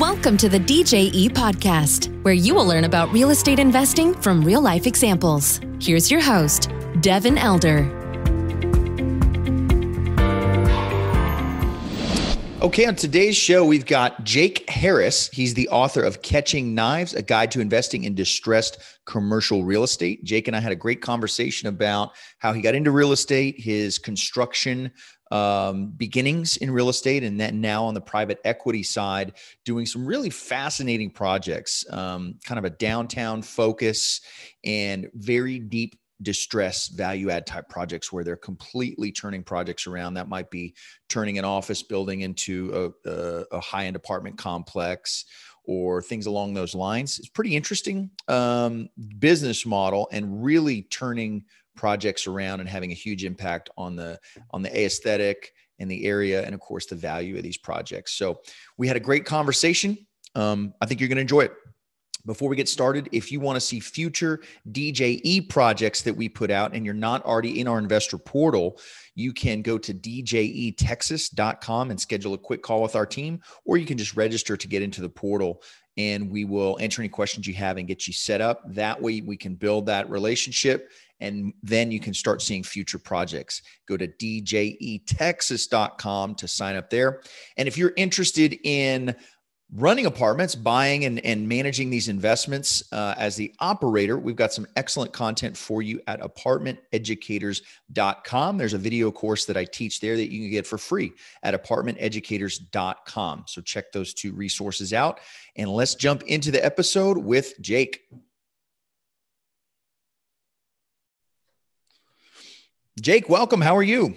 Welcome to the DJE podcast, where you will learn about real estate investing from real life examples. Here's your host, Devin Elder. Okay, on today's show, we've got Jake Harris. He's the author of Catching Knives, a guide to investing in distressed commercial real estate. Jake and I had a great conversation about how he got into real estate, his construction um, beginnings in real estate, and then now on the private equity side, doing some really fascinating projects, um, kind of a downtown focus and very deep distress value add type projects where they're completely turning projects around. That might be turning an office building into a, a, a high-end apartment complex or things along those lines. It's pretty interesting um, business model and really turning projects around and having a huge impact on the on the aesthetic and the area and of course the value of these projects. So we had a great conversation. Um, i think you're going to enjoy it. Before we get started, if you want to see future DJE projects that we put out and you're not already in our investor portal, you can go to djetexas.com and schedule a quick call with our team, or you can just register to get into the portal and we will answer any questions you have and get you set up. That way, we can build that relationship and then you can start seeing future projects. Go to djetexas.com to sign up there. And if you're interested in running apartments, buying and, and managing these investments uh, as the operator, we've got some excellent content for you at apartmenteducators.com. There's a video course that I teach there that you can get for free at apartmenteducators.com. So check those two resources out. And let's jump into the episode with Jake. Jake, welcome. How are you?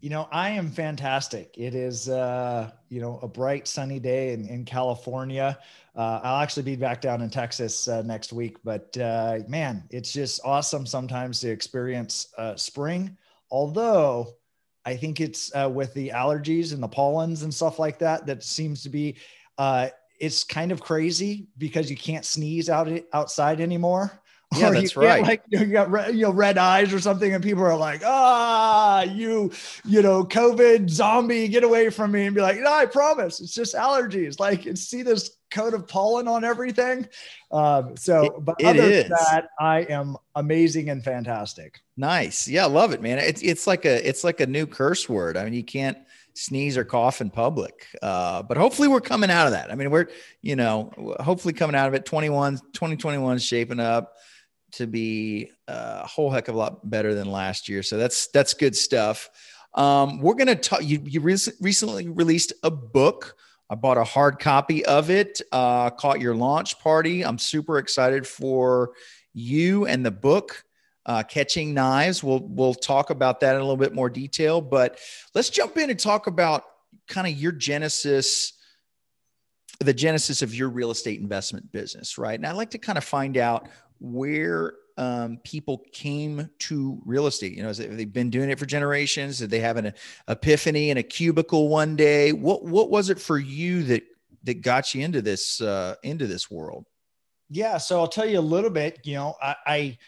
You know, I am fantastic. It is, uh, you know, a bright sunny day in, in California. Uh, I'll actually be back down in Texas uh, next week, but uh, man, it's just awesome sometimes to experience uh, spring. Although I think it's uh, with the allergies and the pollens and stuff like that, that seems to be, uh, it's kind of crazy because you can't sneeze out outside anymore. Yeah, that's right. Like you got red, you know red eyes or something, and people are like, "Ah, you, you know, COVID zombie, get away from me!" And be like, "No, I promise, it's just allergies. Like, see this coat of pollen on everything." Um, so, but it other than that, I am amazing and fantastic. Nice, yeah, love it, man. It's it's like a it's like a new curse word. I mean, you can't sneeze or cough in public. Uh, but hopefully we're coming out of that. I mean, we're, you know, hopefully coming out of it. 21, 2021 is shaping up to be a whole heck of a lot better than last year. So that's that's good stuff. Um, we're gonna talk. You you re- recently released a book. I bought a hard copy of it. Uh, caught your launch party. I'm super excited for you and the book. Uh, catching knives. We'll we'll talk about that in a little bit more detail. But let's jump in and talk about kind of your genesis the genesis of your real estate investment business, right? And I'd like to kind of find out where um, people came to real estate? You know, have they been doing it for generations? Did they have an epiphany in a cubicle one day? What what was it for you that that got you into this uh, into this world? Yeah, so I'll tell you a little bit. You know, I, I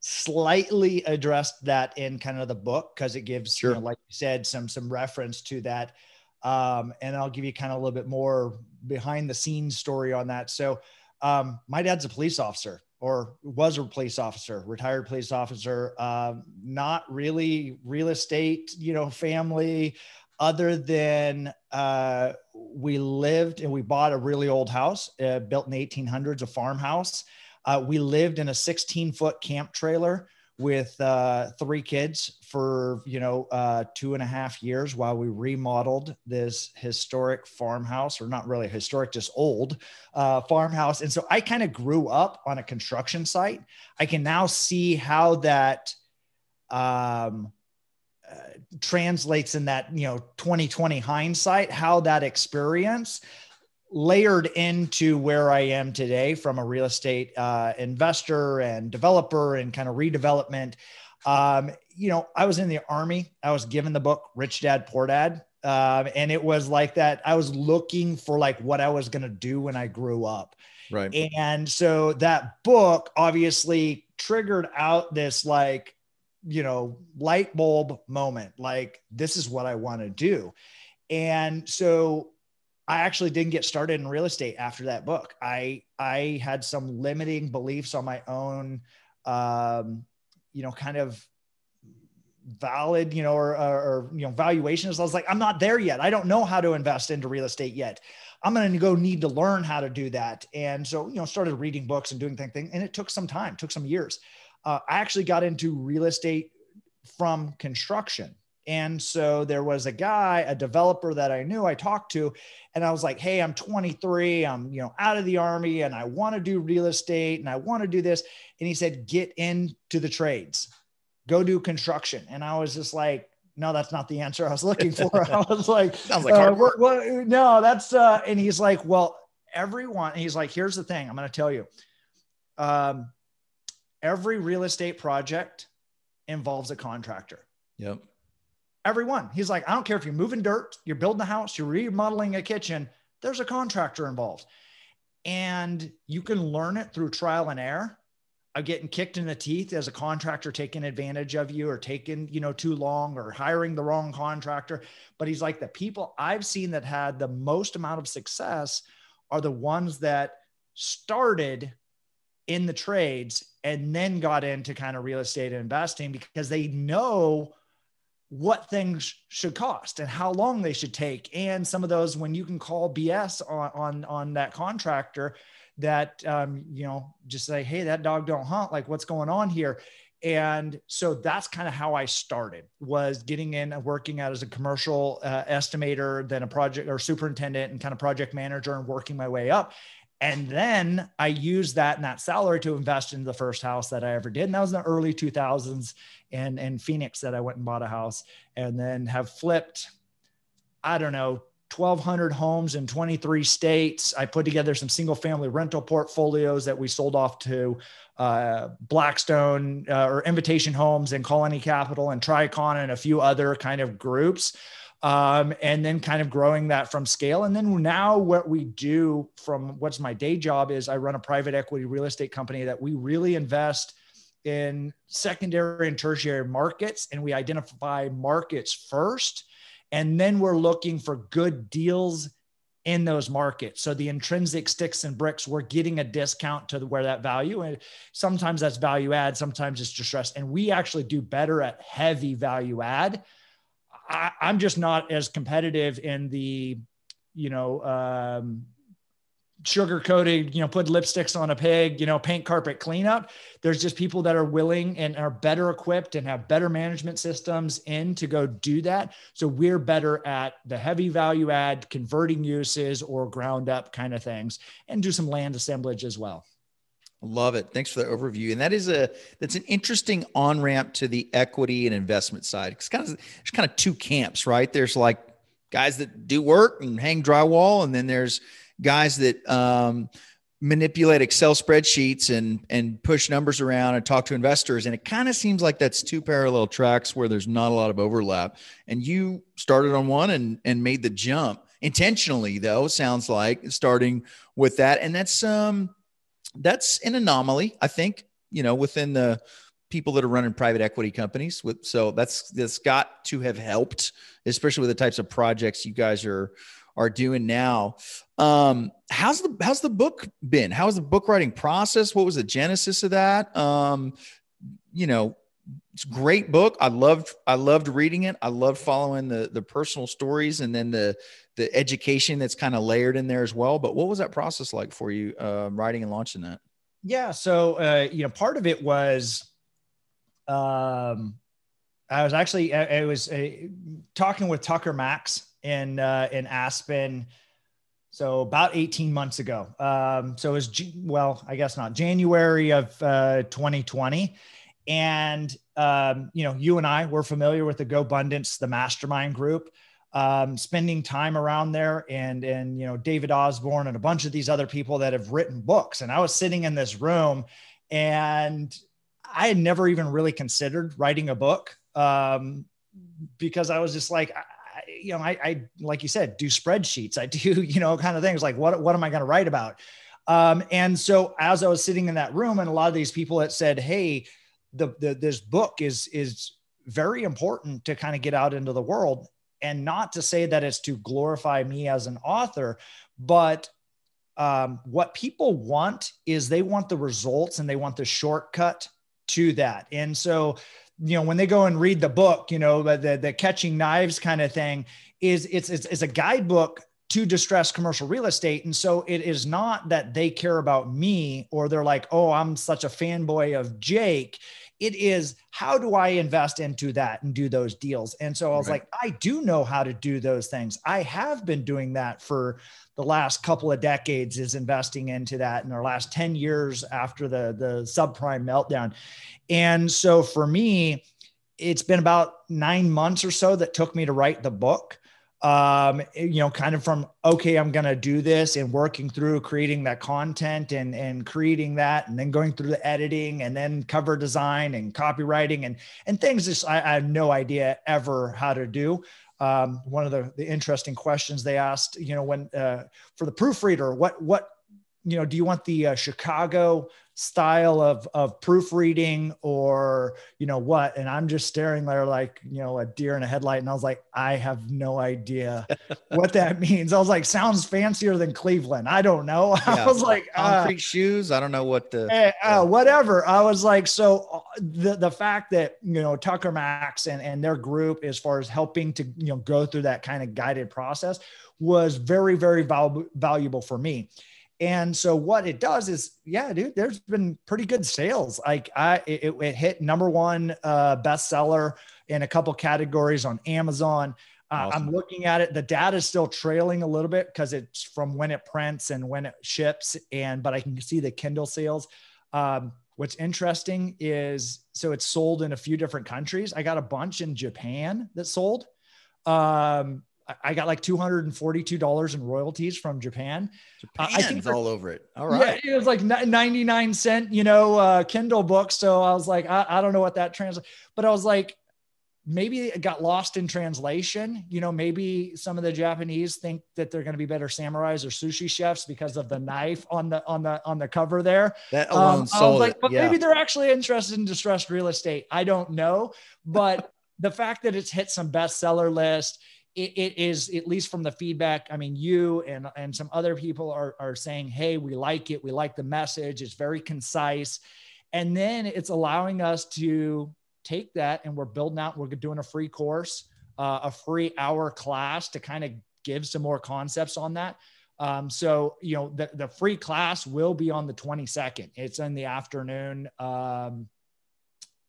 slightly addressed that in kind of the book because it gives, sure. you know, like you said, some some reference to that. Um, and I'll give you kind of a little bit more behind the scenes story on that. So, um, my dad's a police officer or was a police officer, retired police officer, uh, not really real estate, you know, family, other than uh, we lived and we bought a really old house uh, built in the 1800s, a farmhouse. Uh, we lived in a 16 foot camp trailer with uh, three kids for you know uh, two and a half years while we remodeled this historic farmhouse or not really historic just old uh, farmhouse. And so i kind of grew up on a construction site. I can now see how that um, uh, translates in that you know 2020 hindsight how that experience layered into where I am today from a real estate uh, investor and developer and kind of redevelopment. Um, you know, I was in the army. I was given the book Rich Dad Poor Dad. Um, and it was like that. I was looking for like what I was going to do when I grew up. Right. And so that book obviously triggered out this like, you know, light bulb moment. Like, this is what I want to do. And so I actually didn't get started in real estate after that book. I I had some limiting beliefs on my own, um, you know, kind of valid, you know, or, or, or, you know, valuations. I was like, I'm not there yet. I don't know how to invest into real estate yet. I'm going to go need to learn how to do that. And so, you know, started reading books and doing things, and it took some time, took some years. Uh, I actually got into real estate from construction. And so there was a guy, a developer that I knew I talked to, and I was like, Hey, I'm 23. I'm, you know, out of the army and I want to do real estate and I want to do this. And he said, Get into the trades, go do construction. And I was just like, no, that's not the answer I was looking for. I was like, sounds like hard uh, work. Well, no, that's, uh, and he's like, well, everyone, he's like, here's the thing I'm going to tell you. Um, every real estate project involves a contractor. Yep. Everyone. He's like, I don't care if you're moving dirt, you're building a house, you're remodeling a kitchen, there's a contractor involved. And you can learn it through trial and error of getting kicked in the teeth as a contractor taking advantage of you or taking, you know, too long or hiring the wrong contractor. But he's like, the people I've seen that had the most amount of success are the ones that started in the trades and then got into kind of real estate investing because they know what things should cost and how long they should take. And some of those when you can call bs on on, on that contractor that um, you know just say hey that dog don't hunt. Like what's going on here? And so that's kind of how i started was getting in and working out as a commercial uh, estimator then a project or superintendent and kind of project manager and working my way up and then I used that and that salary to invest in the first house that I ever did. And that was in the early 2000s in, in Phoenix that I went and bought a house and then have flipped, I don't know, 1,200 homes in 23 states. I put together some single family rental portfolios that we sold off to uh, Blackstone uh, or Invitation Homes and Colony Capital and Tricon and a few other kind of groups um, and then kind of growing that from scale. And then now, what we do from what's my day job is I run a private equity real estate company that we really invest in secondary and tertiary markets, and we identify markets first. And then we're looking for good deals in those markets. So the intrinsic sticks and bricks, we're getting a discount to where that value, and sometimes that's value add, sometimes it's distressed. And we actually do better at heavy value add I, am just not as competitive in the, you know, um, sugar coated, you know, put lipsticks on a pig, you know, paint carpet cleanup. There's just people that are willing and are better equipped and have better management systems in to go do that. So we're better at the heavy value add, converting uses or ground up kind of things and do some land assemblage as well. Love it. Thanks for the overview. And that is a that's an interesting on ramp to the equity and investment side. It's kind of there's kind of two camps, right? There's like guys that do work and hang drywall, and then there's guys that um, manipulate Excel spreadsheets and and push numbers around and talk to investors. And it kind of seems like that's two parallel tracks where there's not a lot of overlap. And you started on one and and made the jump intentionally, though. Sounds like starting with that, and that's um that's an anomaly, I think, you know, within the people that are running private equity companies with so that's that's got to have helped especially with the types of projects you guys are are doing now. Um how's the how's the book been? How's the book writing process? What was the genesis of that? Um you know it's a great book i loved i loved reading it i loved following the the personal stories and then the the education that's kind of layered in there as well. But what was that process like for you, uh, writing and launching that? Yeah, so uh, you know, part of it was, um, I was actually I, I was uh, talking with Tucker Max in uh, in Aspen. So about 18 months ago. Um, so it was, well, I guess not January of uh, 2020. And, um, you know, you and I were familiar with the GoBundance, the mastermind group um, spending time around there and and you know David Osborn and a bunch of these other people that have written books. And I was sitting in this room, and I had never even really considered writing a book um, because I was just like. I, you know, I, I, like you said, do spreadsheets. I do, you know, kind of things like what, what am I going to write about? Um, and so as I was sitting in that room and a lot of these people that said, Hey, the, the, this book is, is very important to kind of get out into the world. and not to say that it's to glorify me as an author, but um, what people want is they want the results and they want the shortcut to that. And so, you know, when they go and read the book, you know, the, the catching knives kind of thing is it's, it's, it's a guidebook to distress commercial real estate. And so it is not that they care about me or they're like, oh, I'm such a fanboy of Jake. It is how do I invest into that and do those deals? And so I was right. like, I do know how to do those things. I have been doing that for the last couple of decades is investing into that in our last 10 years after the the subprime meltdown. And so for me, it's been about nine months or so that took me to write the book um, you know, kind of from, okay, I'm to do this and working through creating that content and, and creating that, and then going through the editing and then cover design and copywriting and, and things just, I, I have no idea ever how to do. Um, one of the, the interesting questions they asked, you know, when, uh, for the proofreader, what, what, you know, do you want the uh, Chicago style of of proofreading or you know what? And i'm just staring there like you know a deer in a headlight. And i was like i have no idea what that means. I was like sounds fancier than cleveland. I don't know. Yeah. i was like concrete uh, shoes. I don't know what the uh, uh, whatever. I was like so uh, the the fact that you know tucker max and and their group as far as helping to you know go through that kind of guided process was very very val- valuable for me and so what it does is, yeah, dude, there's been pretty good sales. Like I, it, it hit number one uh, bestseller in a couple categories on Amazon. Uh, awesome. I'm looking at it. The data is still trailing a little bit because it's from when it prints and when it ships. And but I can see the Kindle sales. Um, what's interesting is so it's sold in a few different countries. I got a bunch in Japan that sold. Um, I got like two hundred and forty-two dollars in royalties from Japan. Japan's uh, I think all over it. All right, yeah, it was like ninety-nine cent, you know, uh, Kindle book. So I was like, I, I don't know what that translates, but I was like, maybe it got lost in translation. You know, maybe some of the Japanese think that they're going to be better samurais or sushi chefs because of the knife on the on the on the cover there. That alone um, sold like, it. But yeah. maybe they're actually interested in distressed real estate. I don't know, but the fact that it's hit some bestseller list it, it is at least from the feedback i mean you and and some other people are, are saying hey we like it. We like the message. It's very concise. And then it's allowing us to take that and we're building out we're doing a free course uh, a free hour class to kind of give some more concepts on that. Um, so you know the, the free class will be on the 22nd it's in the afternoon um,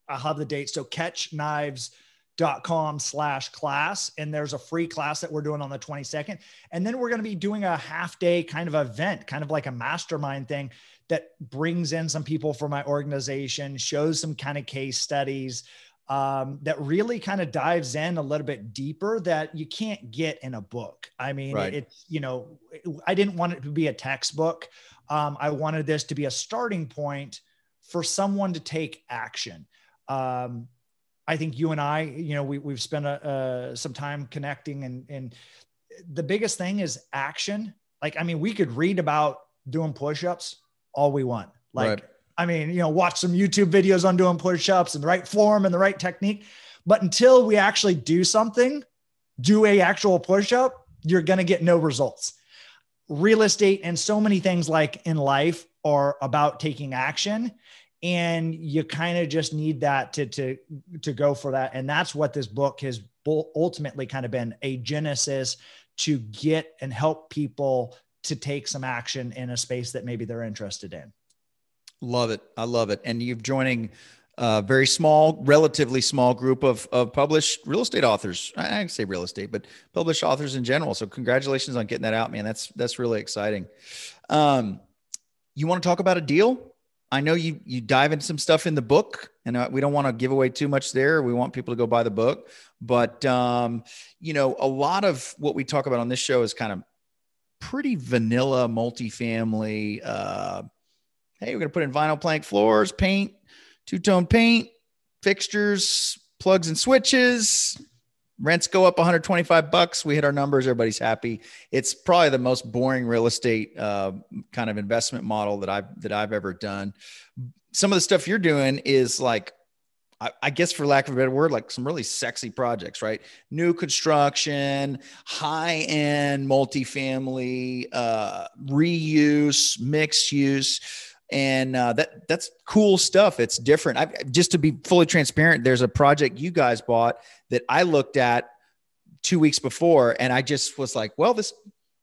i'll have the date. So catch knives dot com slash class. And there's a free class that we're doing on the 22nd and then we're going to be doing a half day kind of event kind of like a mastermind thing that brings in some people from my organization shows some kind of case studies um, that really kind of dives in a little bit deeper that you can't get in a book. I mean right. it's you know i didn't want it to be a textbook. Um, i wanted this to be a starting point for someone to take action. Um, I think you and I, you know, we, we've spent a, uh, some time connecting and, and the biggest thing is action. Like, I mean, we could read about doing push-ups all we want. Like, right. I mean, you know, watch some YouTube videos on doing push-ups and the right form and the right technique. But until we actually do something, do a actual push-up, you're going to get no results. Real estate and so many things like in life are about taking action and you kind of just need that to to to go for that. And that's what this book has ultimately kind of been a genesis to get and help people to take some action in a space that maybe they're interested in. Love it. I love it. And you're joining a very small relatively small group of, of published real estate authors. I say real estate but published authors in general. So congratulations on getting that out man. That's that's really exciting. Um, you want to talk about a deal I know you you dive into some stuff in the book, and uh, we don't want to give away too much there. We want people to go buy the book, but um, you know, a lot of what we talk about on this show is kind of pretty vanilla, multifamily. Uh, hey, we're gonna put in vinyl plank floors, paint, two tone paint, fixtures, plugs and switches, rents go up 125 bucks. We hit our numbers. Everybody's happy. It's probably the most boring real estate uh, kind of investment model that i've that i've ever done. Some of the stuff you're doing is like I, I guess for lack of a better word, like some really sexy projects, right? New construction, high end multifamily, uh, reuse, mixed use and uh, that that's cool stuff. It's different. I, just to be fully transparent, there's a project you guys bought that I looked at two weeks before, and I just was like, "Well, this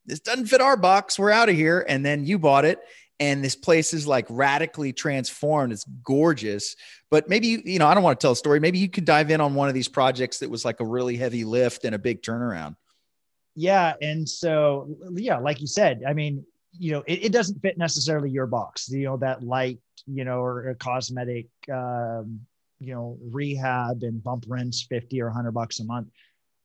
this doesn't fit our box. We're out of here." And then you bought it, and this place is like radically transformed. It's gorgeous. But maybe you, you know, I don't want to tell a story. Maybe you could dive in on one of these projects that was like a really heavy lift and a big turnaround. Yeah, and so yeah, like you said, I mean, you know, it, it doesn't fit necessarily your box. You know, that light, you know, or, or cosmetic, um, you know, rehab and bump rents fifty or hundred bucks a month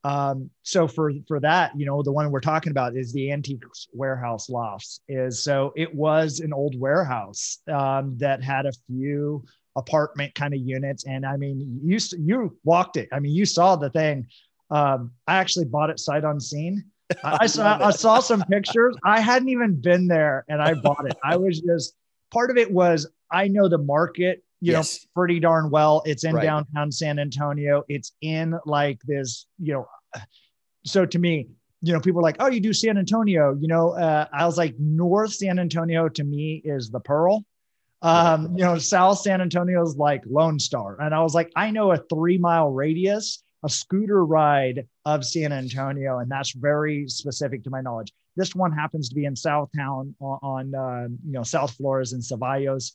um, so for for that, you know, the one we're talking about is the antique warehouse lofts. Is so it was an old warehouse um, that had a few apartment kind of units, and I mean, you you walked it. I mean, you saw the thing. Um, I actually bought it sight unseen. I, I saw I saw some pictures. I hadn't even been there, and I bought it. I was just part of it was I know the market you yes. know, pretty darn well. It's in right. downtown San Antonio. It's in like this, you know. So to me, you know, people are like, oh, you do San Antonio. You know, uh, I was like, North San Antonio to me is the Pearl. Um, you know, South San Antonio is like Lone Star. And I was like, I know a three mile radius, a scooter ride of San Antonio, and that's very specific to my knowledge. This one happens to be in Southtown on, on uh, you know, South Flores and Cevallos.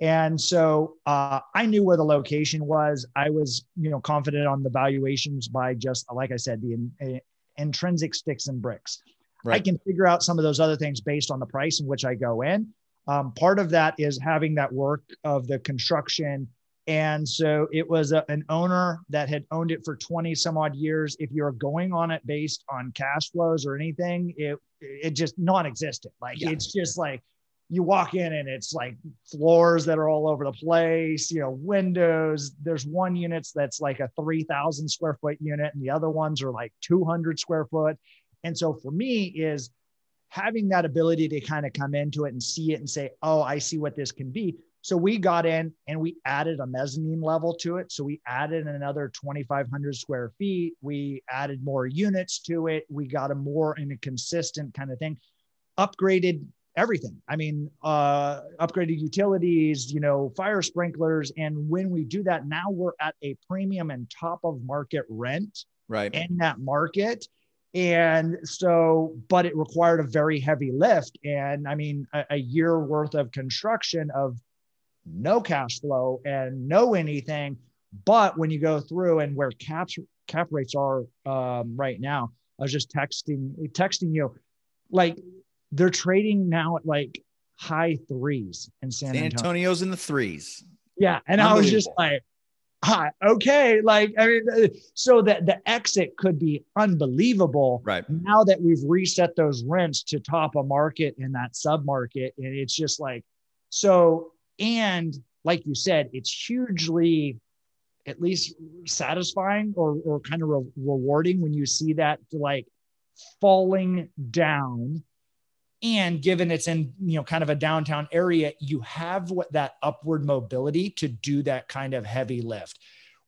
And so uh, I knew where the location was. I was, you know, confident on the valuations by just, like I said, the in, in, intrinsic sticks and bricks. Right. I can figure out some of those other things based on the price in which I go in. Um, part of that is having that work of the construction. And so it was a, an owner that had owned it for 20 some odd years. If you're going on it based on cash flows or anything, it it just non-existent. Like yeah. it's just like you walk in and it's like floors that are all over the place, you know, windows. There's one unit that's like a 3,000 square foot unit, and the other ones are like 200 square foot. And so for me, is having that ability to kind of come into it and see it and say, oh, I see what this can be. So we got in and we added a mezzanine level to it. So we added another 2,500 square feet. We added more units to it. We got a more in a consistent kind of thing upgraded everything. I mean, uh, upgraded utilities, you know, fire sprinklers. And when we do that, now we're at a premium and top of market rent right. in that market. And so, but it required a very heavy lift. And I mean, a, a year worth of construction of no cash flow and no anything. But when you go through and where caps cap rates are um, right now, I was just texting texting you, like they're trading now at like high threes in San, San Antonio. Antonio's in the threes. Yeah. And I was just like, Hi, okay. Like, I mean, uh, so that the exit could be unbelievable. Right. Now that we've reset those rents to top a market in that sub market. And it's just like, so, and like you said, it's hugely at least satisfying or, or kind of re- rewarding when you see that like falling down. And given it's in you know kind of a downtown area you have what that upward mobility to do that kind of heavy lift.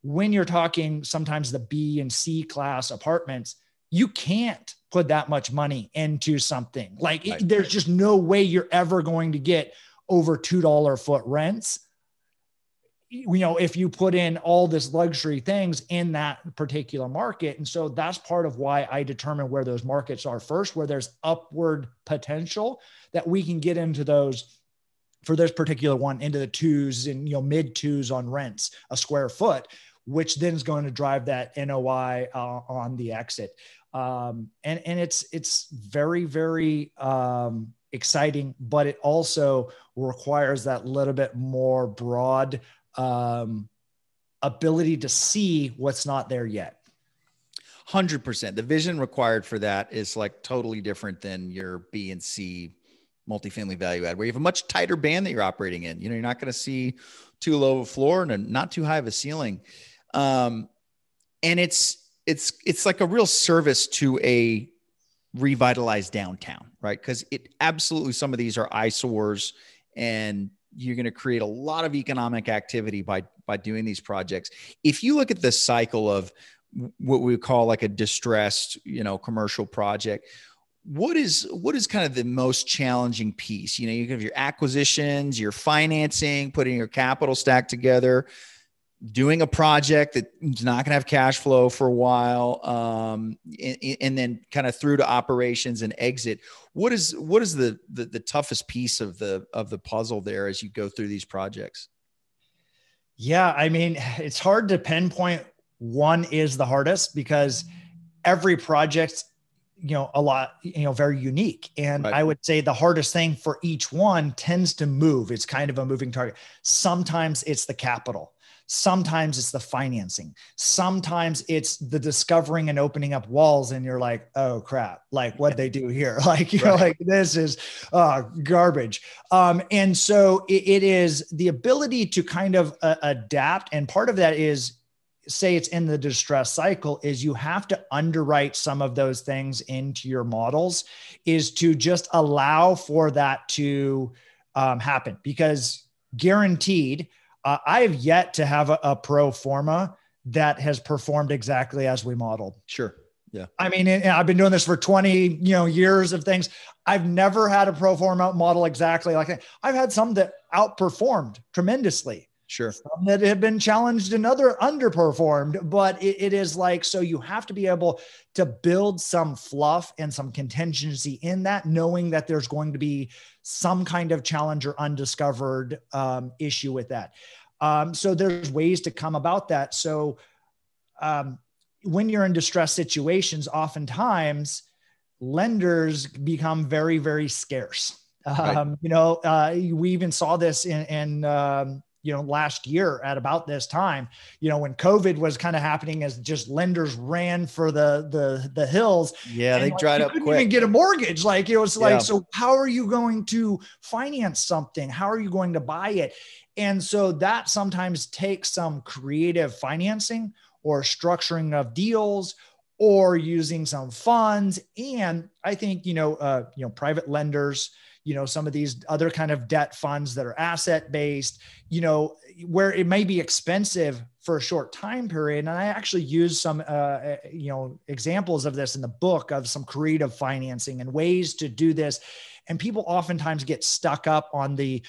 When you're talking sometimes the b and c class apartments you can't put that much money into something. Like right. it, there's just no way you're ever going to get over two dollar foot rents you know if you put in all this luxury things in that particular market. And so that's part of why i determine where those markets are first where there's upward potential that we can get into those for this particular one into the twos and you know mid twos on rents a square foot which then is going to drive that noi uh, on the exit. Um, and and it's it's very very um, exciting but it also requires that little bit more broad um, ability to see what's not there yet. 100%. The vision required for that is like totally different than your B and C multifamily value add, where you have a much tighter band that you're operating in. You know, you're not going to see too low of a floor and not too high of a ceiling. Um, and it's, it's, it's like a real service to a revitalized downtown, right? Because it absolutely, some of these are eyesores and you're going to create a lot of economic activity by by doing these projects. If you look at the cycle of what we call like a distressed, you know, commercial project, what is what is kind of the most challenging piece? You know, you have your acquisitions, your financing, putting your capital stack together doing a project that's not going to have cash flow for a while um, and, and, then kind of through to operations and exit what is what is the, the, the toughest piece of the of the puzzle there as you go through these projects? Yeah i mean it's hard to pinpoint one is the hardest because every project you know a lot you know very unique. And right. i would say the hardest thing for each one tends to move. It's kind of a moving target. Sometimes it's the capital Sometimes it's the financing. Sometimes it's the discovering and opening up walls, and you're like, oh crap, like what they do here? Like, you right. know, like this is uh, garbage. Um, and so it, it is the ability to kind of uh, adapt. And part of that is say it's in the distress cycle is you have to underwrite some of those things into your models is to just allow for that to um, happen because guaranteed uh, I have yet to have a, a pro forma that has performed exactly as we modeled. Sure. Yeah. I mean, I've been doing this for 20, you know, years of things. I've never had a pro forma model exactly like that. I've had some that outperformed tremendously. Sure. Some that have been challenged and other underperformed, but it, it is like, so you have to be able to build some fluff and some contingency in that, knowing that there's going to be some kind of challenge or undiscovered um, issue with that. Um, so there's ways to come about that. So um, when you're in distress situations, oftentimes lenders become very, very scarce. Right. Um, you know, uh, we even saw this in, in um, you know last year at about this time you know when covid was kind of happening as just lenders ran for the the the hills yeah they like, dried up couldn't quick. even get a mortgage. Like it was like so how are you going to finance something? How are you going to buy it? And so that sometimes takes some creative financing or structuring of deals or using some funds. And i think you know uh, you know private lenders you know some of these other kind of debt funds that are asset based you know where it may be expensive for a short time period. And i actually use some uh, uh, you know examples of this in the book of some creative financing and ways to do this. And people oftentimes get stuck up on the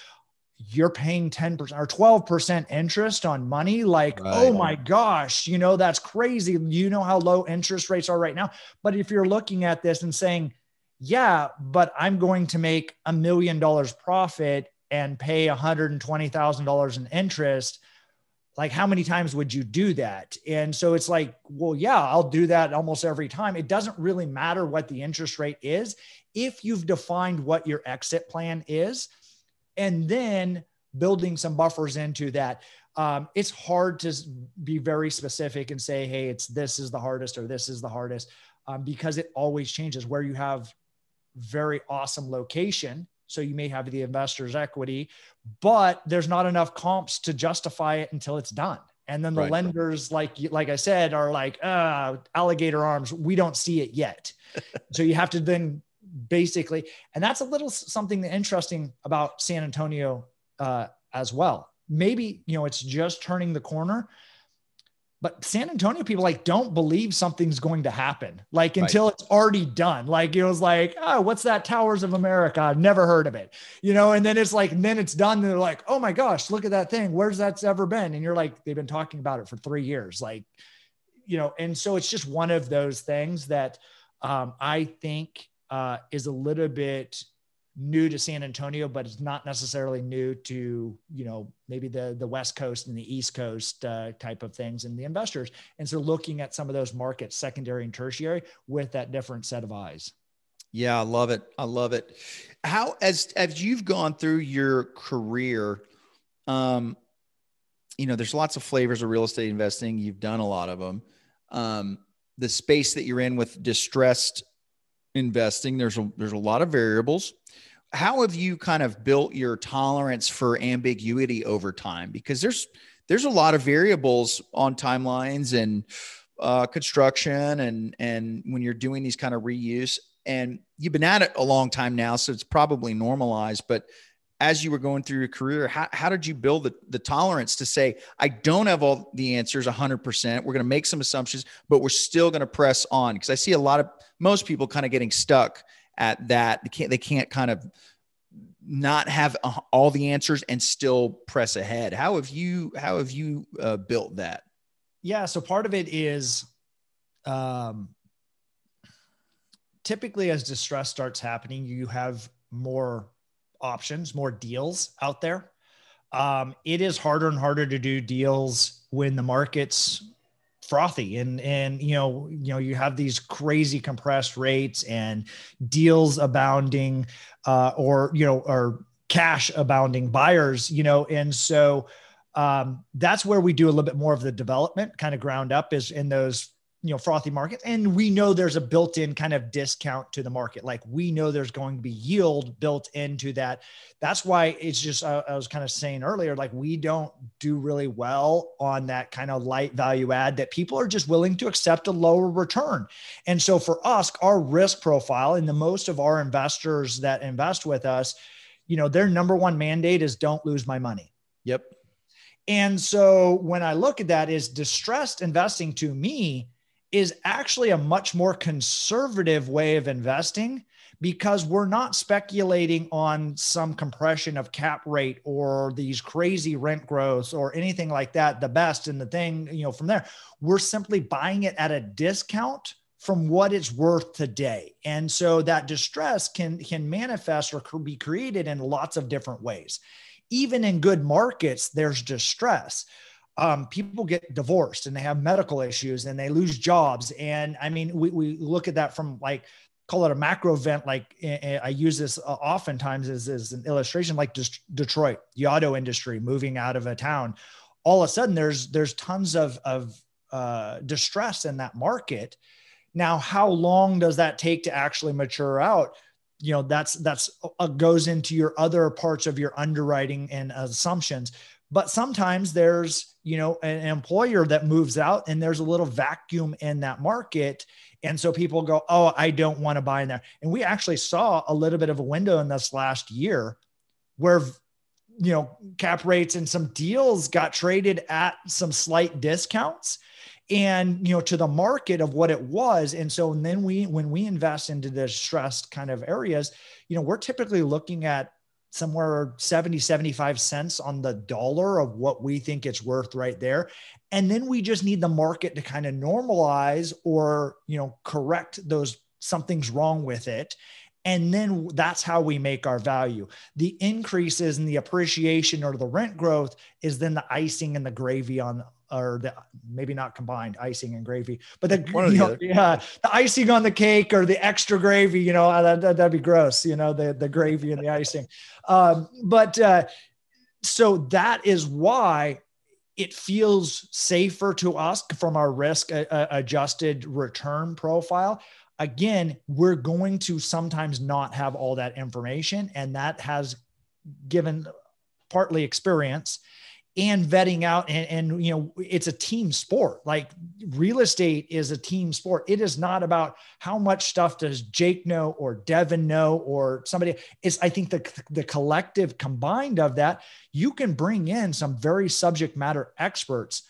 you're paying 10% or 12% interest on money. Like right. oh my gosh you know that's crazy. You know how low interest rates are right now. But if you're looking at this and saying yeah, but I'm going to make a million dollars profit and pay $120,000 in interest. Like, how many times would you do that? And so it's like, well, yeah, I'll do that almost every time. It doesn't really matter what the interest rate is if you've defined what your exit plan is and then building some buffers into that. Um, it's hard to be very specific and say, hey, it's this is the hardest or this is the hardest um, because it always changes where you have very awesome location. So you may have the investor's equity, but there's not enough comps to justify it until it's done. And then the right. lenders, like like I said, are like uh, alligator arms. We don't see it yet. so you have to then basically, and that's a little something interesting about San Antonio uh, as well. Maybe you know it's just turning the corner, but San Antonio people like don't believe something's going to happen like until right. it's already done. Like it was like, oh, what's that Towers of America? I've never heard of it, you know. And then it's like, and then it's done. They're like, oh my gosh, look at that thing. Where's that's ever been? And you're like, they've been talking about it for three years, like, you know. And so it's just one of those things that um, I think uh, is a little bit new to San Antonio, but it's not necessarily new to you know maybe the the West Coast and the East Coast uh, type of things and the investors. And so looking at some of those markets, secondary and tertiary, with that different set of eyes. Yeah, I love it. I love it. How as as you've gone through your career, um, you know, there's lots of flavors of real estate investing. You've done a lot of them. Um, the space that you're in with distressed investing, there's a there's a lot of variables how have you kind of built your tolerance for ambiguity over time? Because there's there's a lot of variables on timelines and uh, construction and and when you're doing these kind of reuse and you've been at it a long time now so it's probably normalized but as you were going through your career, how, how did you build the, the tolerance to say, I don't have all the answers 100%. We're going to make some assumptions, but we're still going to press on. Because I see a lot of most people kind of getting stuck at that. They can't, they can't kind of not have all the answers and still press ahead. How have you, how have you uh, built that? Yeah. So part of it is, um, typically as distress starts happening, you have more options, more deals out there. Um, it is harder and harder to do deals when the market's frothy and and you know you know you have these crazy compressed rates and deals abounding uh, or you know or cash abounding buyers you know and so um, that's where we do a little bit more of the development kind of ground up is in those you know frothy markets and we know there's a built-in kind of discount to the market. Like we know there's going to be yield built into that. That's why it's just uh, i was kind of saying earlier like we don't do really well on that kind of light value add that people are just willing to accept a lower return. And so for us our risk profile and the most of our investors that invest with us you know their number one mandate is don't lose my money. Yep. And so when i look at that is distressed investing to me is actually a much more conservative way of investing because we're not speculating on some compression of cap rate or these crazy rent growths or anything like that the best and the thing you know from there. We're simply buying it at a discount from what it's worth today. And so that distress can can manifest or be created in lots of different ways. Even in good markets there's distress um, people get divorced and they have medical issues and they lose jobs. And I mean, we, we look at that from like, call it a macro event. Like eh, eh, I use this uh, oftentimes as, as an illustration, like Detroit, the auto industry moving out of a town. All of a sudden there's, there's tons of, of uh, distress in that market. Now, how long does that take to actually mature out? you know that's that's uh, goes into your other parts of your underwriting and assumptions but sometimes there's you know an employer that moves out and there's a little vacuum in that market. And so people go oh i don't want to buy in there. And we actually saw a little bit of a window in this last year where you know cap rates and some deals got traded at some slight discounts and you know to the market of what it was. And so and then we when we invest into the stressed kind of areas you know we're typically looking at somewhere 70 75 cents on the dollar of what we think it's worth right there. And then we just need the market to kind of normalize or you know correct those something's wrong with it. And then that's how we make our value. The increases in the appreciation or the rent growth is then the icing and the gravy on or the maybe not combined icing and gravy, but the, you know, yeah, the icing on the cake or the extra gravy, you know, that, that, would be gross, you know, the, the gravy and the icing. Um, but uh, so that is why it feels safer to us from our risk uh, adjusted return profile. Again, we're going to sometimes not have all that information, and that has given partly experience and vetting out and, and you know it's a team sport. Like real estate is a team sport. It is not about how much stuff does jake know or devin know or somebody. It's i think the, the collective combined of that you can bring in some very subject matter experts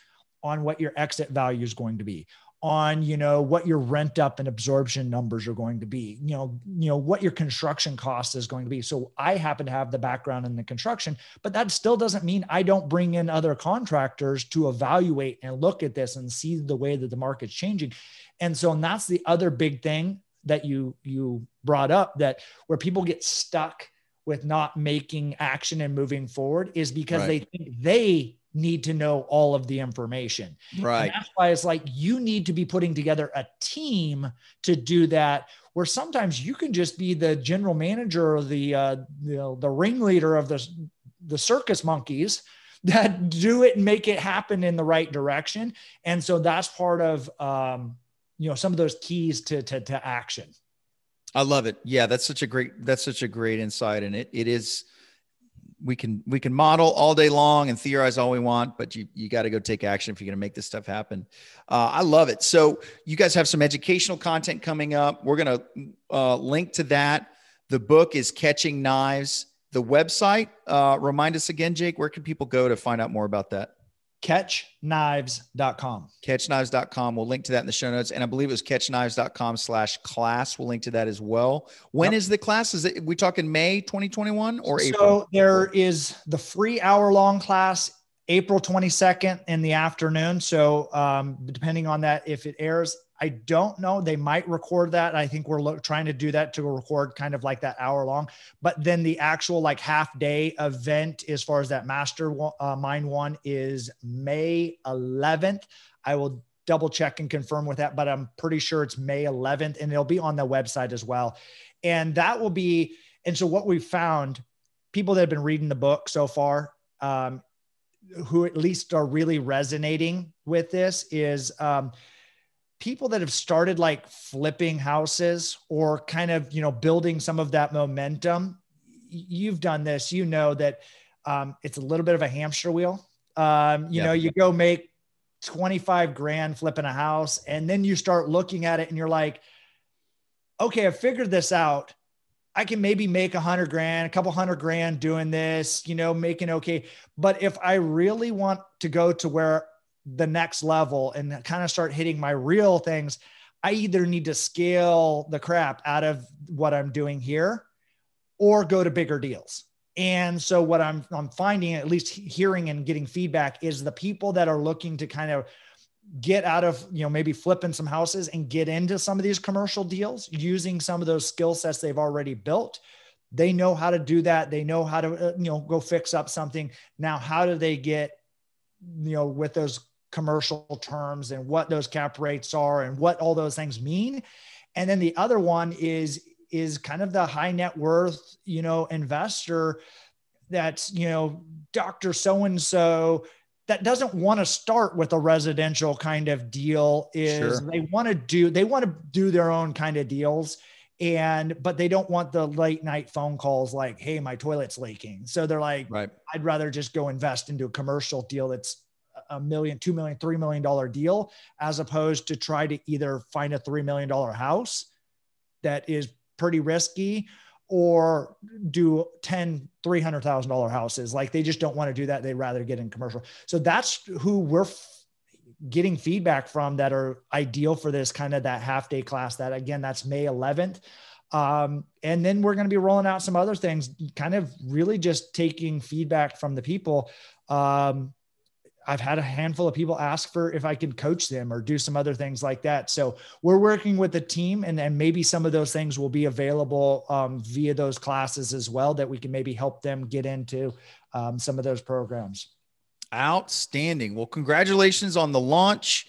on what your exit value is going to be on you know what your rent up and absorption numbers are going to be you know you know what your construction cost is going to be so i happen to have the background in the construction but that still doesn't mean i don't bring in other contractors to evaluate and look at this and see the way that the market's changing and so and that's the other big thing that you you brought up that where people get stuck with not making action and moving forward is because right. they think they need to know all of the information. Right. And that's why it's like you need to be putting together a team to do that. Where sometimes you can just be the general manager or the uh, you know the ringleader of the the circus monkeys that do it and make it happen in the right direction. And so that's part of um, you know some of those keys to to, to action. I love it. Yeah, that's such a great that's such a great insight, and it it is we can we can model all day long and theorize all we want, but you you got to go take action if you're going to make this stuff happen. Uh, I love it. So you guys have some educational content coming up. We're going to uh, link to that. The book is Catching Knives the website. Uh, remind us again, Jake, where can people go to find out more about that? catchknives.com. Catchknives.com. We'll link to that in the show notes. And I believe it was catchknives.com slash class. We'll link to that as well. When yep. is the class? Is it we talking May 2021 or April? So there is the free hour long class April 22nd in the afternoon. So um, depending on that, if it airs, I don't know. They might record that. I think we're lo- trying to do that to record kind of like that hour long. But then the actual like half day event, as far as that master uh, mind one, is May 11th. I will double check and confirm with that, but I'm pretty sure it's May 11th, and it'll be on the website as well. And that will be. And so what we found, people that have been reading the book so far, um, who at least are really resonating with this, is. Um, people that have started like flipping houses or kind of you know building some of that momentum you've done this. You know that um, it's a little bit of a hamster wheel. Um, you know you go make 25 grand flipping a house and then you start looking at it and you're like okay i figured this out. I can maybe make a hundred grand a couple hundred grand doing this you know making okay. But if i really want to go to where the next level and kind of start hitting my real things, I either need to scale the crap out of what I'm doing here or go to bigger deals. And so what I'm I'm finding at least hearing and getting feedback is the people that are looking to kind of get out of, you know, maybe flipping some houses and get into some of these commercial deals using some of those skill sets they've already built. They know how to do that. They know how to, uh, you know, go fix up something. Now, how do they get, you know, with those commercial terms and what those cap rates are and what all those things mean. And then the other one is is kind of the high net worth, you know, investor that's, you know, Dr. So and so that doesn't want to start with a residential kind of deal is sure. they want to do they want to do their own kind of deals and but they don't want the late night phone calls like hey my toilet's leaking so they're like right. i'd rather just go invest into a commercial deal that's a million, two million, three million dollar deal, as opposed to try to either find a three million dollar house that is pretty risky or do 10 300000 dollar houses. Like they just don't want to do that. They'd rather get in commercial. So that's who we're f- getting feedback from that are ideal for this kind of that half day class that again that's may 11th um, and then we're going to be rolling out some other things kind of really just taking feedback from the people. Um, I've had a handful of people ask for if I can coach them or do some other things like that. So we're working with the team, and, and maybe some of those things will be available um, via those classes as well that we can maybe help them get into um, some of those programs. Outstanding. Well, congratulations on the launch.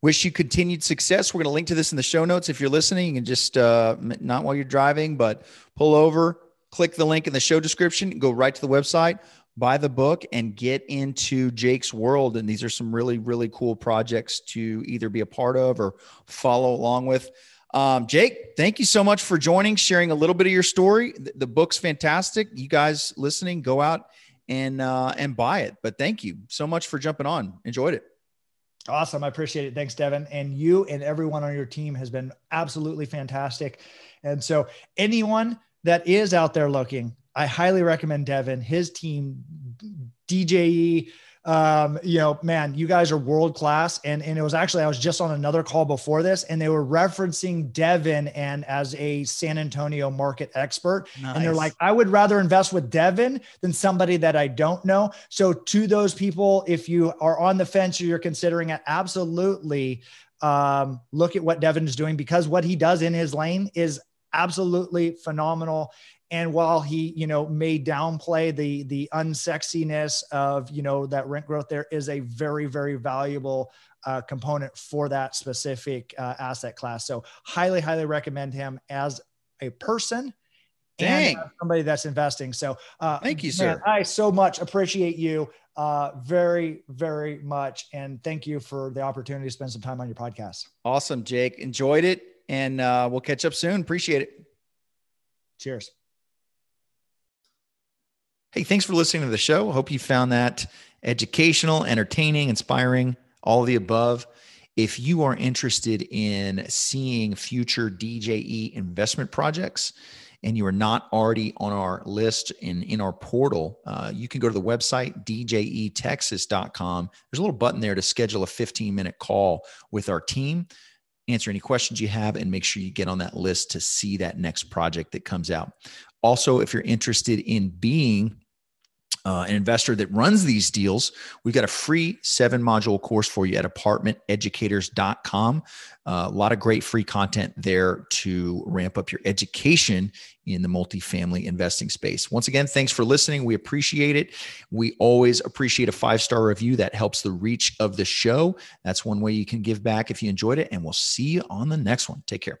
Wish you continued success. We're going to link to this in the show notes. If you're listening, you can just, uh, not while you're driving, but pull over, click the link in the show description, go right to the website buy the book and get into Jake's world. And these are some really, really cool projects to either be a part of or follow along with. Um, Jake, thank you so much for joining, sharing a little bit of your story. The, the book's fantastic. You guys listening, go out and uh, and buy it. But thank you so much for jumping on. Enjoyed it. Awesome. I appreciate it. Thanks, Devin. And you and everyone on your team has been absolutely fantastic. And so, anyone that is out there looking, I highly recommend Devin, his team, DJE. Um, you know, man, you guys are world class. And, and it was actually, I was just on another call before this, and they were referencing Devin and as a San Antonio market expert. Nice. And they're like, I would rather invest with Devin than somebody that I don't know. So, to those people, if you are on the fence or you're considering it, absolutely um, look at what Devin is doing because what he does in his lane is absolutely phenomenal and while he you know may downplay the the unsexiness of you know that rent growth there is a very very valuable uh, component for that specific uh, asset class. So highly highly recommend him as a person Dang. and somebody that's investing. So uh, thank you sir. Man, i so much appreciate you uh, very very much. And thank you for the opportunity to spend some time on your podcast. Awesome jake. Enjoyed it. And uh, we'll catch up soon. Appreciate it. Cheers Hey, thanks for listening to the show. Hope you found that educational, entertaining, inspiring, all the above. If you are interested in seeing future DJE investment projects, and you are not already on our list in, in our portal, uh, you can go to the website, djetexas.com. There's a little button there to schedule a 15 minute call with our team, answer any questions you have, and make sure you get on that list to see that next project that comes out. Also, if you're interested in being uh, an investor that runs these deals, we've got a free seven module course for you at apartmenteducators.com. Uh, a lot of great free content there to ramp up your education in the multifamily investing space. Once again, thanks for listening. We appreciate it. We always appreciate a five star review that helps the reach of the show. That's one way you can give back if you enjoyed it. And we'll see you on the next one. Take care.